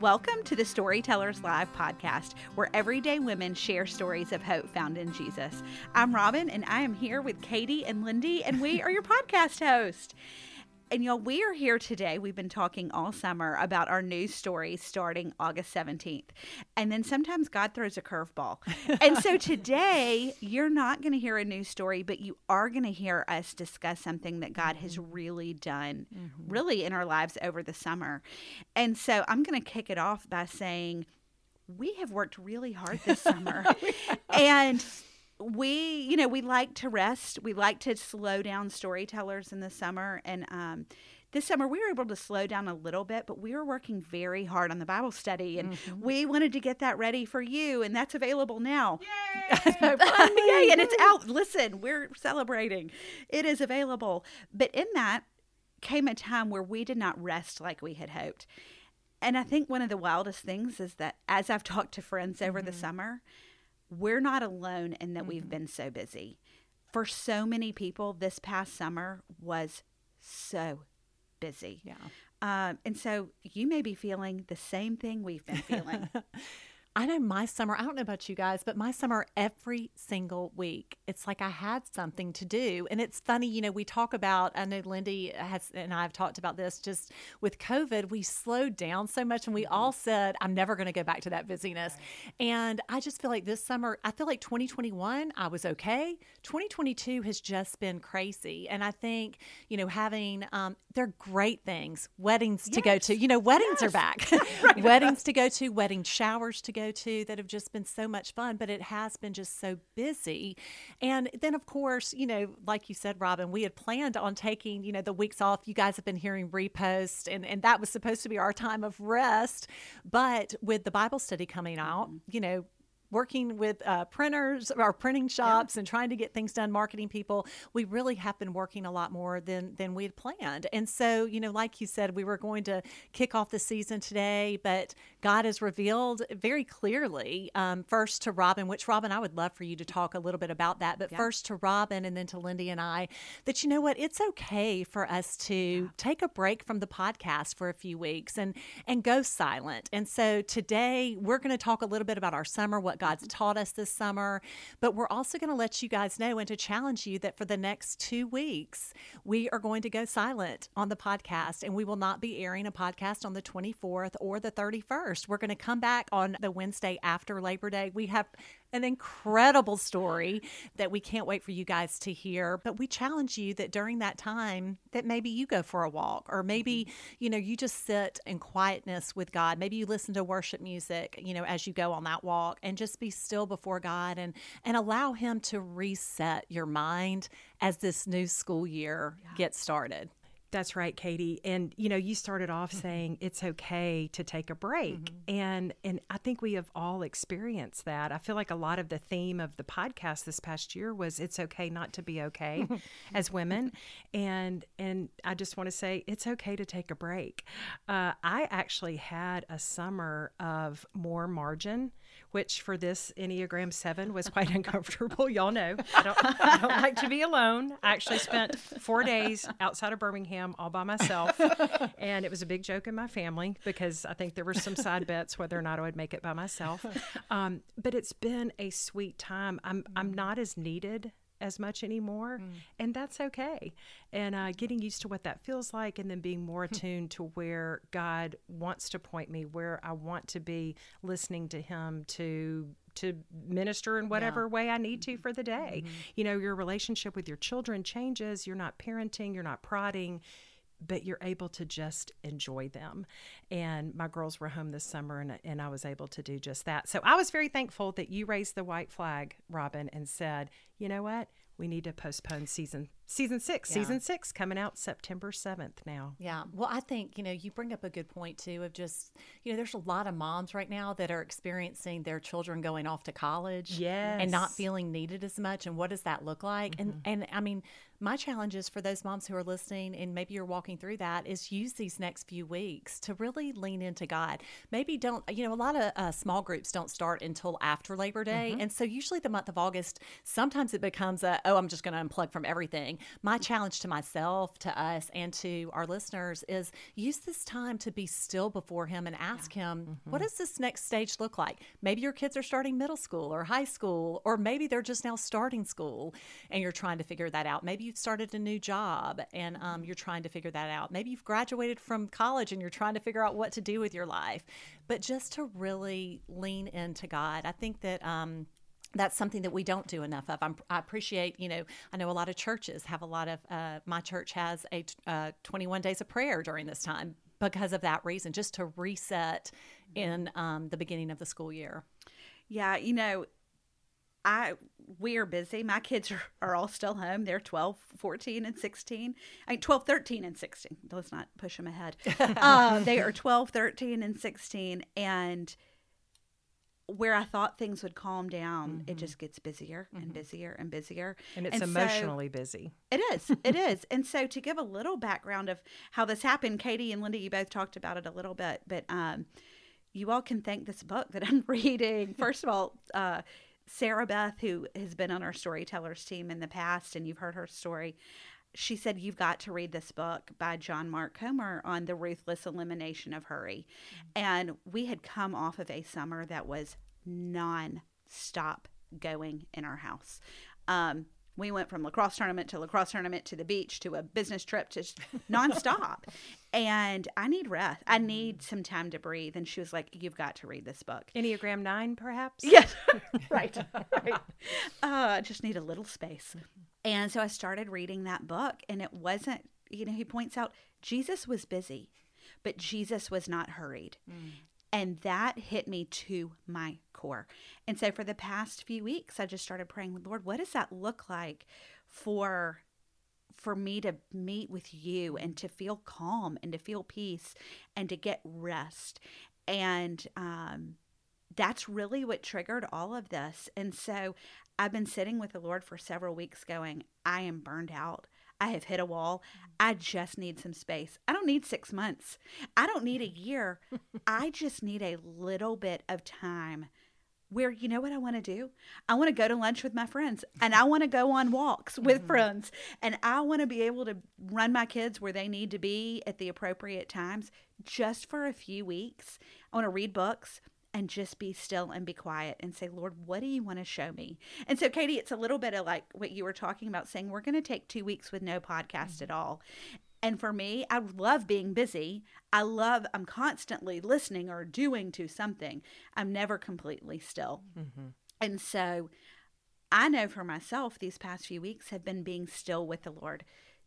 Welcome to the Storytellers Live podcast, where everyday women share stories of hope found in Jesus. I'm Robin, and I am here with Katie and Lindy, and we are your podcast hosts. And y'all, we are here today. We've been talking all summer about our news story starting August 17th. And then sometimes God throws a curveball. and so today, you're not going to hear a news story, but you are going to hear us discuss something that God has mm-hmm. really done, mm-hmm. really in our lives over the summer. And so I'm going to kick it off by saying, we have worked really hard this summer. and we, you know, we like to rest. We like to slow down storytellers in the summer. And um, this summer we were able to slow down a little bit, but we were working very hard on the Bible study. And mm-hmm. we wanted to get that ready for you. And that's available now. Yay! Yay! And it's out. Listen, we're celebrating. It is available. But in that came a time where we did not rest like we had hoped. And I think one of the wildest things is that as I've talked to friends over mm-hmm. the summer, we're not alone in that mm-hmm. we've been so busy. For so many people, this past summer was so busy. Yeah. Um, and so you may be feeling the same thing we've been feeling. I know my summer, I don't know about you guys, but my summer every single week, it's like I had something to do. And it's funny, you know, we talk about, I know Lindy has, and I've talked about this just with COVID, we slowed down so much and we mm-hmm. all said, I'm never going to go back to that busyness. And I just feel like this summer, I feel like 2021, I was okay. 2022 has just been crazy. And I think, you know, having, um, they're great things, weddings yes. to go to, you know, weddings yes. are back, right. weddings to go to, wedding showers to go to that have just been so much fun, but it has been just so busy. And then, of course, you know, like you said, Robin, we had planned on taking, you know, the weeks off. You guys have been hearing repost, and, and that was supposed to be our time of rest. But with the Bible study coming out, mm-hmm. you know, working with uh, printers or printing shops yeah. and trying to get things done, marketing people, we really have been working a lot more than than we had planned. And so, you know, like you said, we were going to kick off the season today, but God has revealed very clearly, um, first to Robin, which Robin, I would love for you to talk a little bit about that, but yeah. first to Robin and then to Lindy and I, that you know what, it's okay for us to yeah. take a break from the podcast for a few weeks and and go silent. And so today we're going to talk a little bit about our summer, what God's taught us this summer. But we're also going to let you guys know and to challenge you that for the next two weeks, we are going to go silent on the podcast and we will not be airing a podcast on the 24th or the 31st. We're going to come back on the Wednesday after Labor Day. We have an incredible story that we can't wait for you guys to hear. But we challenge you that during that time that maybe you go for a walk or maybe, mm-hmm. you know, you just sit in quietness with God. Maybe you listen to worship music, you know, as you go on that walk and just be still before God and and allow him to reset your mind as this new school year yeah. gets started. That's right, Katie. And you know, you started off mm-hmm. saying it's okay to take a break. Mm-hmm. And and I think we have all experienced that. I feel like a lot of the theme of the podcast this past year was it's okay not to be okay as women. And and I just want to say it's okay to take a break. Uh, I actually had a summer of more margin which for this Enneagram 7 was quite uncomfortable. Y'all know I don't, I don't like to be alone. I actually spent four days outside of Birmingham all by myself. And it was a big joke in my family because I think there were some side bets whether or not I would make it by myself. Um, but it's been a sweet time. I'm, I'm not as needed as much anymore, mm. and that's okay. And uh, getting used to what that feels like, and then being more attuned to where God wants to point me, where I want to be listening to Him to to minister in whatever yeah. way I need to for the day. Mm-hmm. You know, your relationship with your children changes. You're not parenting. You're not prodding but you're able to just enjoy them. And my girls were home this summer and, and I was able to do just that. So I was very thankful that you raised the white flag, Robin, and said, you know what? We need to postpone season season six. Yeah. Season six coming out September seventh now. Yeah. Well, I think you know you bring up a good point too of just you know there's a lot of moms right now that are experiencing their children going off to college, yes. and not feeling needed as much. And what does that look like? Mm-hmm. And and I mean, my challenge is for those moms who are listening and maybe you're walking through that is use these next few weeks to really lean into God. Maybe don't, you know, a lot of uh, small groups don't start until after Labor Day. Mm-hmm. And so usually the month of August, sometimes it becomes a, oh, I'm just going to unplug from everything. My challenge to myself, to us, and to our listeners is use this time to be still before Him and ask yeah. Him, mm-hmm. what does this next stage look like? Maybe your kids are starting middle school or high school, or maybe they're just now starting school and you're trying to figure that out. Maybe you've started a new job and um, you're trying to figure that out. Maybe you've graduated from college and you're trying to figure out what to do with your life. But just to really lean into God, I think that. Um, that's something that we don't do enough of. I'm, i appreciate, you know, I know a lot of churches have a lot of, uh, my church has a uh, 21 days of prayer during this time because of that reason, just to reset in um, the beginning of the school year. Yeah, you know, I we are busy. My kids are, are all still home. They're 12, 14, and 16. I mean, 12, 13, and 16. Let's not push them ahead. uh, they are 12, 13, and 16. And where I thought things would calm down, mm-hmm. it just gets busier and mm-hmm. busier and busier. And it's and emotionally so, busy. It is. It is. And so to give a little background of how this happened, Katie and Lindy, you both talked about it a little bit, but um, you all can thank this book that I'm reading. First of all, uh, Sarah Beth, who has been on our storytellers team in the past, and you've heard her story, she said, You've got to read this book by John Mark Comer on the ruthless elimination of hurry. Mm-hmm. And we had come off of a summer that was non stop going in our house. Um, we went from lacrosse tournament to lacrosse tournament to the beach to a business trip to nonstop. and I need rest. I need some time to breathe. And she was like, You've got to read this book. Enneagram 9, perhaps? Yes. right. right. Uh, I just need a little space. And so I started reading that book, and it wasn't, you know, he points out Jesus was busy, but Jesus was not hurried. Mm. And that hit me to my core. And so for the past few weeks, I just started praying, Lord, what does that look like for for me to meet with you and to feel calm and to feel peace and to get rest. And um, that's really what triggered all of this. And so I've been sitting with the Lord for several weeks going, I am burned out. I have hit a wall. I just need some space. I don't need six months. I don't need a year. I just need a little bit of time where you know what I want to do? I want to go to lunch with my friends and I want to go on walks with mm-hmm. friends and I want to be able to run my kids where they need to be at the appropriate times just for a few weeks. I want to read books and just be still and be quiet and say, Lord, what do you want to show me? And so, Katie, it's a little bit of like what you were talking about saying, we're going to take two weeks with no podcast mm-hmm. at all. And for me, I love being busy. I love, I'm constantly listening or doing to something. I'm never completely still. Mm-hmm. And so I know for myself, these past few weeks have been being still with the Lord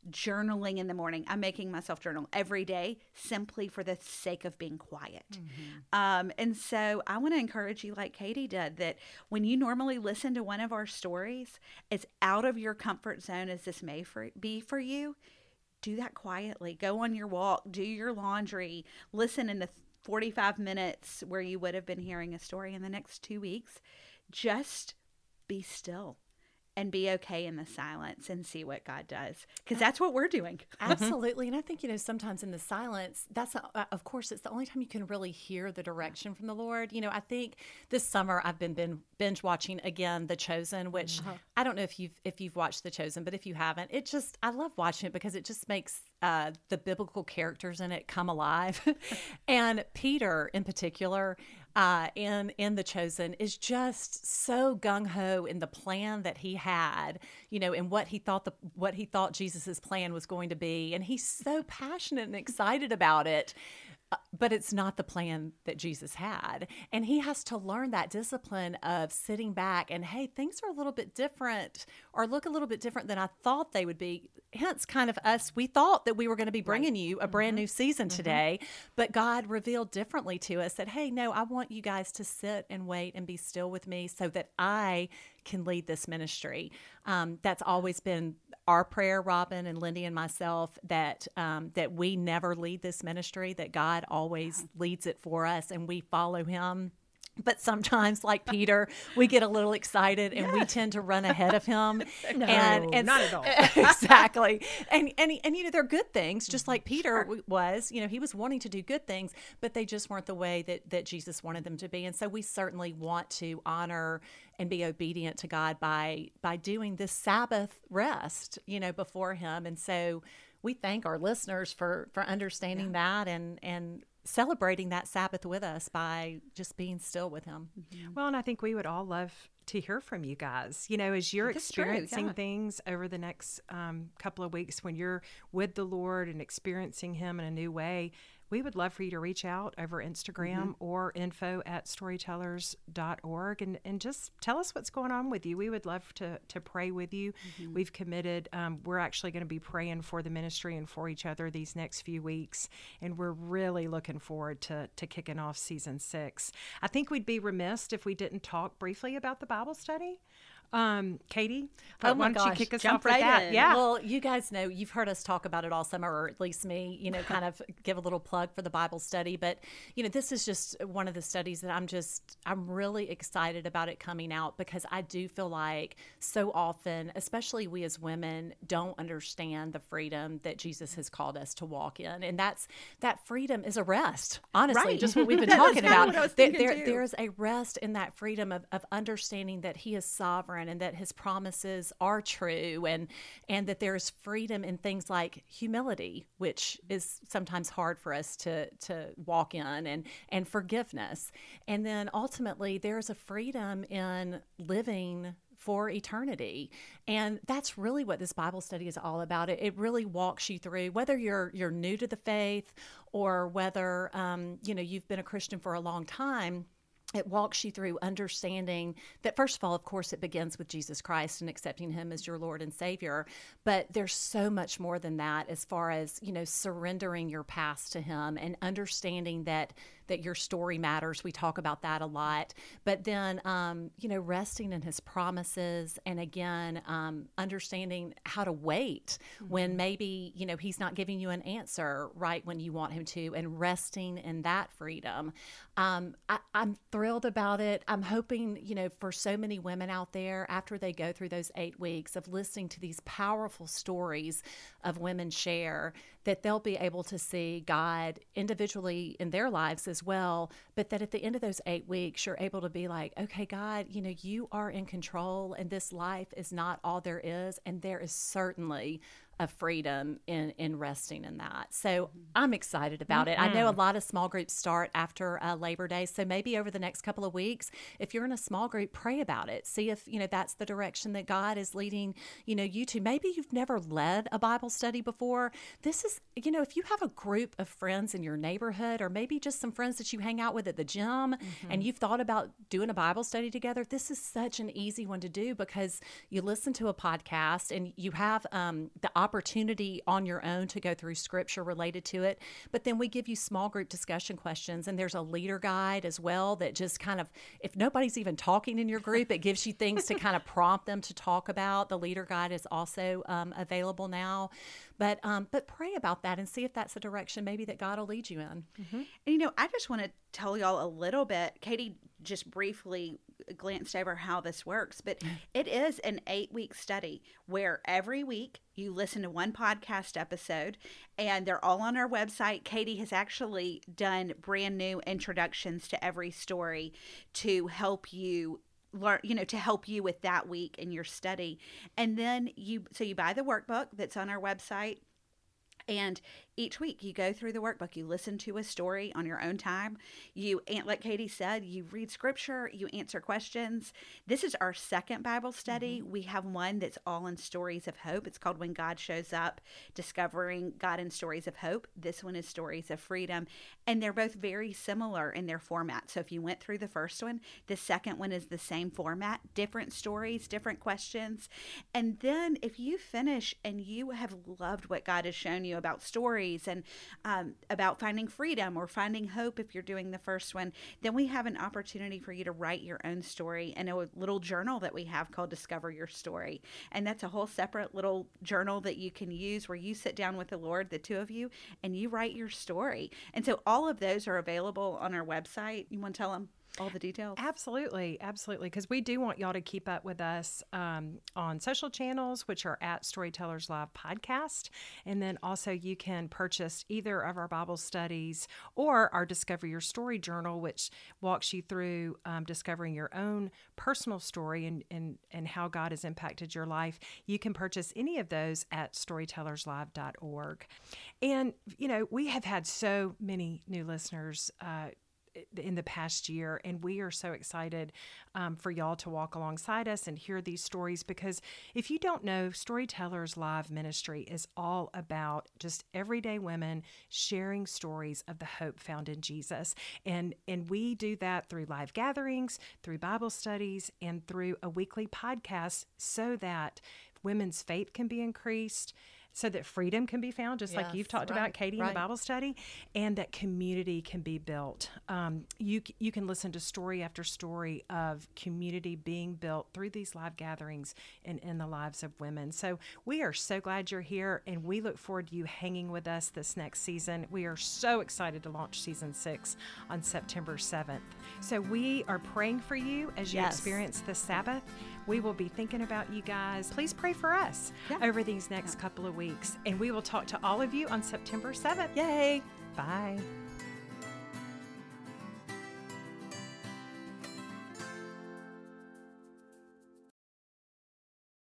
journaling in the morning. I'm making myself journal every day simply for the sake of being quiet. Mm-hmm. Um, and so I want to encourage you, like Katie did, that when you normally listen to one of our stories, as out of your comfort zone as this may for, be for you, do that quietly. Go on your walk, do your laundry, listen in the 45 minutes where you would have been hearing a story in the next two weeks. Just be still and be okay in the silence and see what God does because that's what we're doing. Absolutely. and I think, you know, sometimes in the silence, that's, a, uh, of course, it's the only time you can really hear the direction from the Lord. You know, I think this summer I've been binge watching again The Chosen, which uh-huh. I don't know if you've, if you've watched The Chosen, but if you haven't, it just, I love watching it because it just makes uh, the biblical characters in it come alive. and Peter in particular, uh, in in the chosen is just so gung ho in the plan that he had, you know, and what he thought the what he thought Jesus's plan was going to be, and he's so passionate and excited about it. Uh, but it's not the plan that Jesus had. And he has to learn that discipline of sitting back and, hey, things are a little bit different or look a little bit different than I thought they would be. Hence, kind of us, we thought that we were going to be bringing right. you a brand mm-hmm. new season mm-hmm. today, but God revealed differently to us that, hey, no, I want you guys to sit and wait and be still with me so that I can lead this ministry. Um, that's always been our prayer, Robin and Lindy and myself, that um, that we never lead this ministry, that God always leads it for us, and we follow Him but sometimes like peter we get a little excited and we tend to run ahead of him. No, and, not at all. exactly. And, and and you know they're good things just like mm-hmm. peter w was. You know he was wanting to do good things but they just weren't the way that that jesus wanted them to be. And so we certainly want to honor and be obedient to god by by doing this sabbath rest you know before him. And so we thank our listeners for for understanding that and and celebrating that Sabbath with us by just being still with Him. Well, and I think we would all love to hear from you guys. You know, as you're That's true, experiencing yeah. things over the next um, couple of weeks when you're with the Lord and experiencing Him in a new way, we would love for you to reach out over Instagram Mm-hmm. or info at storytellers.org and, and just tell us what's going on with you. We would love to, to pray with you. Mm-hmm. We've committed, um, we're actually going to be praying for the ministry and for each other these next few weeks. And we're really looking forward to, to kicking off season six. I think we'd be remiss if we didn't talk briefly about the Bible study. Um, Katie, Oh why don't you kick us jump off with that? in. Yeah. Well, you guys know you've heard us talk about it all summer, or at least me. You know, kind of give a little plug for the Bible study. But you know, this is just one of the studies that I'm just I'm really excited about it coming out because I do feel like so often, especially we as women, don't understand the freedom that Jesus has called us to walk in, and that's that freedom is a rest. Honestly, Right. just what we've been talking about. what I was There- there- there is a rest in that freedom of, of understanding that he is sovereign and that his promises are true and and that there's freedom in things like humility which is sometimes hard for us to to walk in and and forgiveness. And then ultimately there's a freedom in living for eternity. And that's really what this bible study is all about. It, it really walks you through whether you're you're new to the faith or whether um, you know you've been a christian for a long time it walks you through understanding that first of all of course it begins with jesus christ and accepting him as your lord and savior but there's so much more than that as far as you know surrendering your past to him and understanding that that your story matters. We talk about that a lot. But then um, you know resting in his promises and again um, understanding how to wait when maybe you know he's not giving you an answer right when you want him to and resting in that freedom um, I, i'm thrilled about it. I'm hoping you know for so many women out there after they go through those eight weeks of listening to these powerful stories of women share that they'll be able to see god individually in their lives as well. But that at the end of those eight weeks you're able to be like okay god you know you are in control and this life is not all there is and there is certainly a freedom in in resting in that. So i'm excited about it. I know a lot of small groups start after uh, labor day so maybe over the next couple of weeks if you're in a small group pray about it. See if you know that's the direction that god is leading you know you to. Maybe you've never led a bible study before. This is you know if you have a group of friends in your neighborhood or maybe just some friends that you hang out with at the gym and you've thought about doing a bible study together this is such an easy one to do because you listen to a podcast and you have um, the opportunity on your own to go through scripture related to it. But then we give you small group discussion questions and there's a leader guide as well that just kind of if nobody's even talking in your group it gives you things to kind of prompt them to talk about. The leader guide is also um, available now. But um, but pray about that and see if that's the direction maybe that god will lead you in. And you know, I just want to tell y'all a little bit. Katie just briefly glanced over how this works, but mm. it is an eight week study where every week you listen to one podcast episode and they're all on our website. Katie has actually done brand new introductions to every story to help you learn you know to help you with that week in your study and then you so you buy the workbook that's on our website and each week you go through the workbook, you listen to a story on your own time. You, and like Katie said, you read scripture, you answer questions. This is our second Bible study. Mm-hmm. We have one that's all in stories of hope. It's called When God Shows Up Discovering God in Stories of Hope. This one is Stories of Freedom. And they're both very similar in their format. So if you went through the first one, the second one is the same format, different stories, different questions. And then if you finish and you have loved what God has shown you about stories and um, about finding freedom or finding hope if you're doing the first one, then we have an opportunity for you to write your own story in a little journal that we have called Discover Your Story. And that's a whole separate little journal that you can use where you sit down with the Lord, the two of you, and you write your story. And so all of those are available on our website. You want to tell them? All the details? Absolutely, absolutely. Because we do want y'all to keep up with us um, on social channels, which are at Storytellers Live Podcast. And then also you can purchase either of our Bible studies or our Discover Your Story journal, which walks you through um, discovering your own personal story and, and, and how God has impacted your life. You can purchase any of those at storytellerslive.org. And, you know, we have had so many new listeners. Uh, in the past year. And we are so excited um, for y'all to walk alongside us and hear these stories because if you don't know, Storytellers Live Ministry is all about just everyday women sharing stories of the hope found in Jesus. And, and we do that through live gatherings, through Bible studies, and through a weekly podcast so that women's faith can be increased so that freedom can be found, just like you've talked right, about, Katie, in the Bible study, and that community can be built. Um, you you can listen to story after story of community being built through these live gatherings and in the lives of women. So we are so glad you're here, and we look forward to you hanging with us this next season. We are so excited to launch season six on September 7th. So we are praying for you as you Yes. experience the Sabbath. We will be thinking about you guys. Please pray for us Yeah. over these next couple of weeks. And we will talk to all of you on September 7th. Yay! Bye.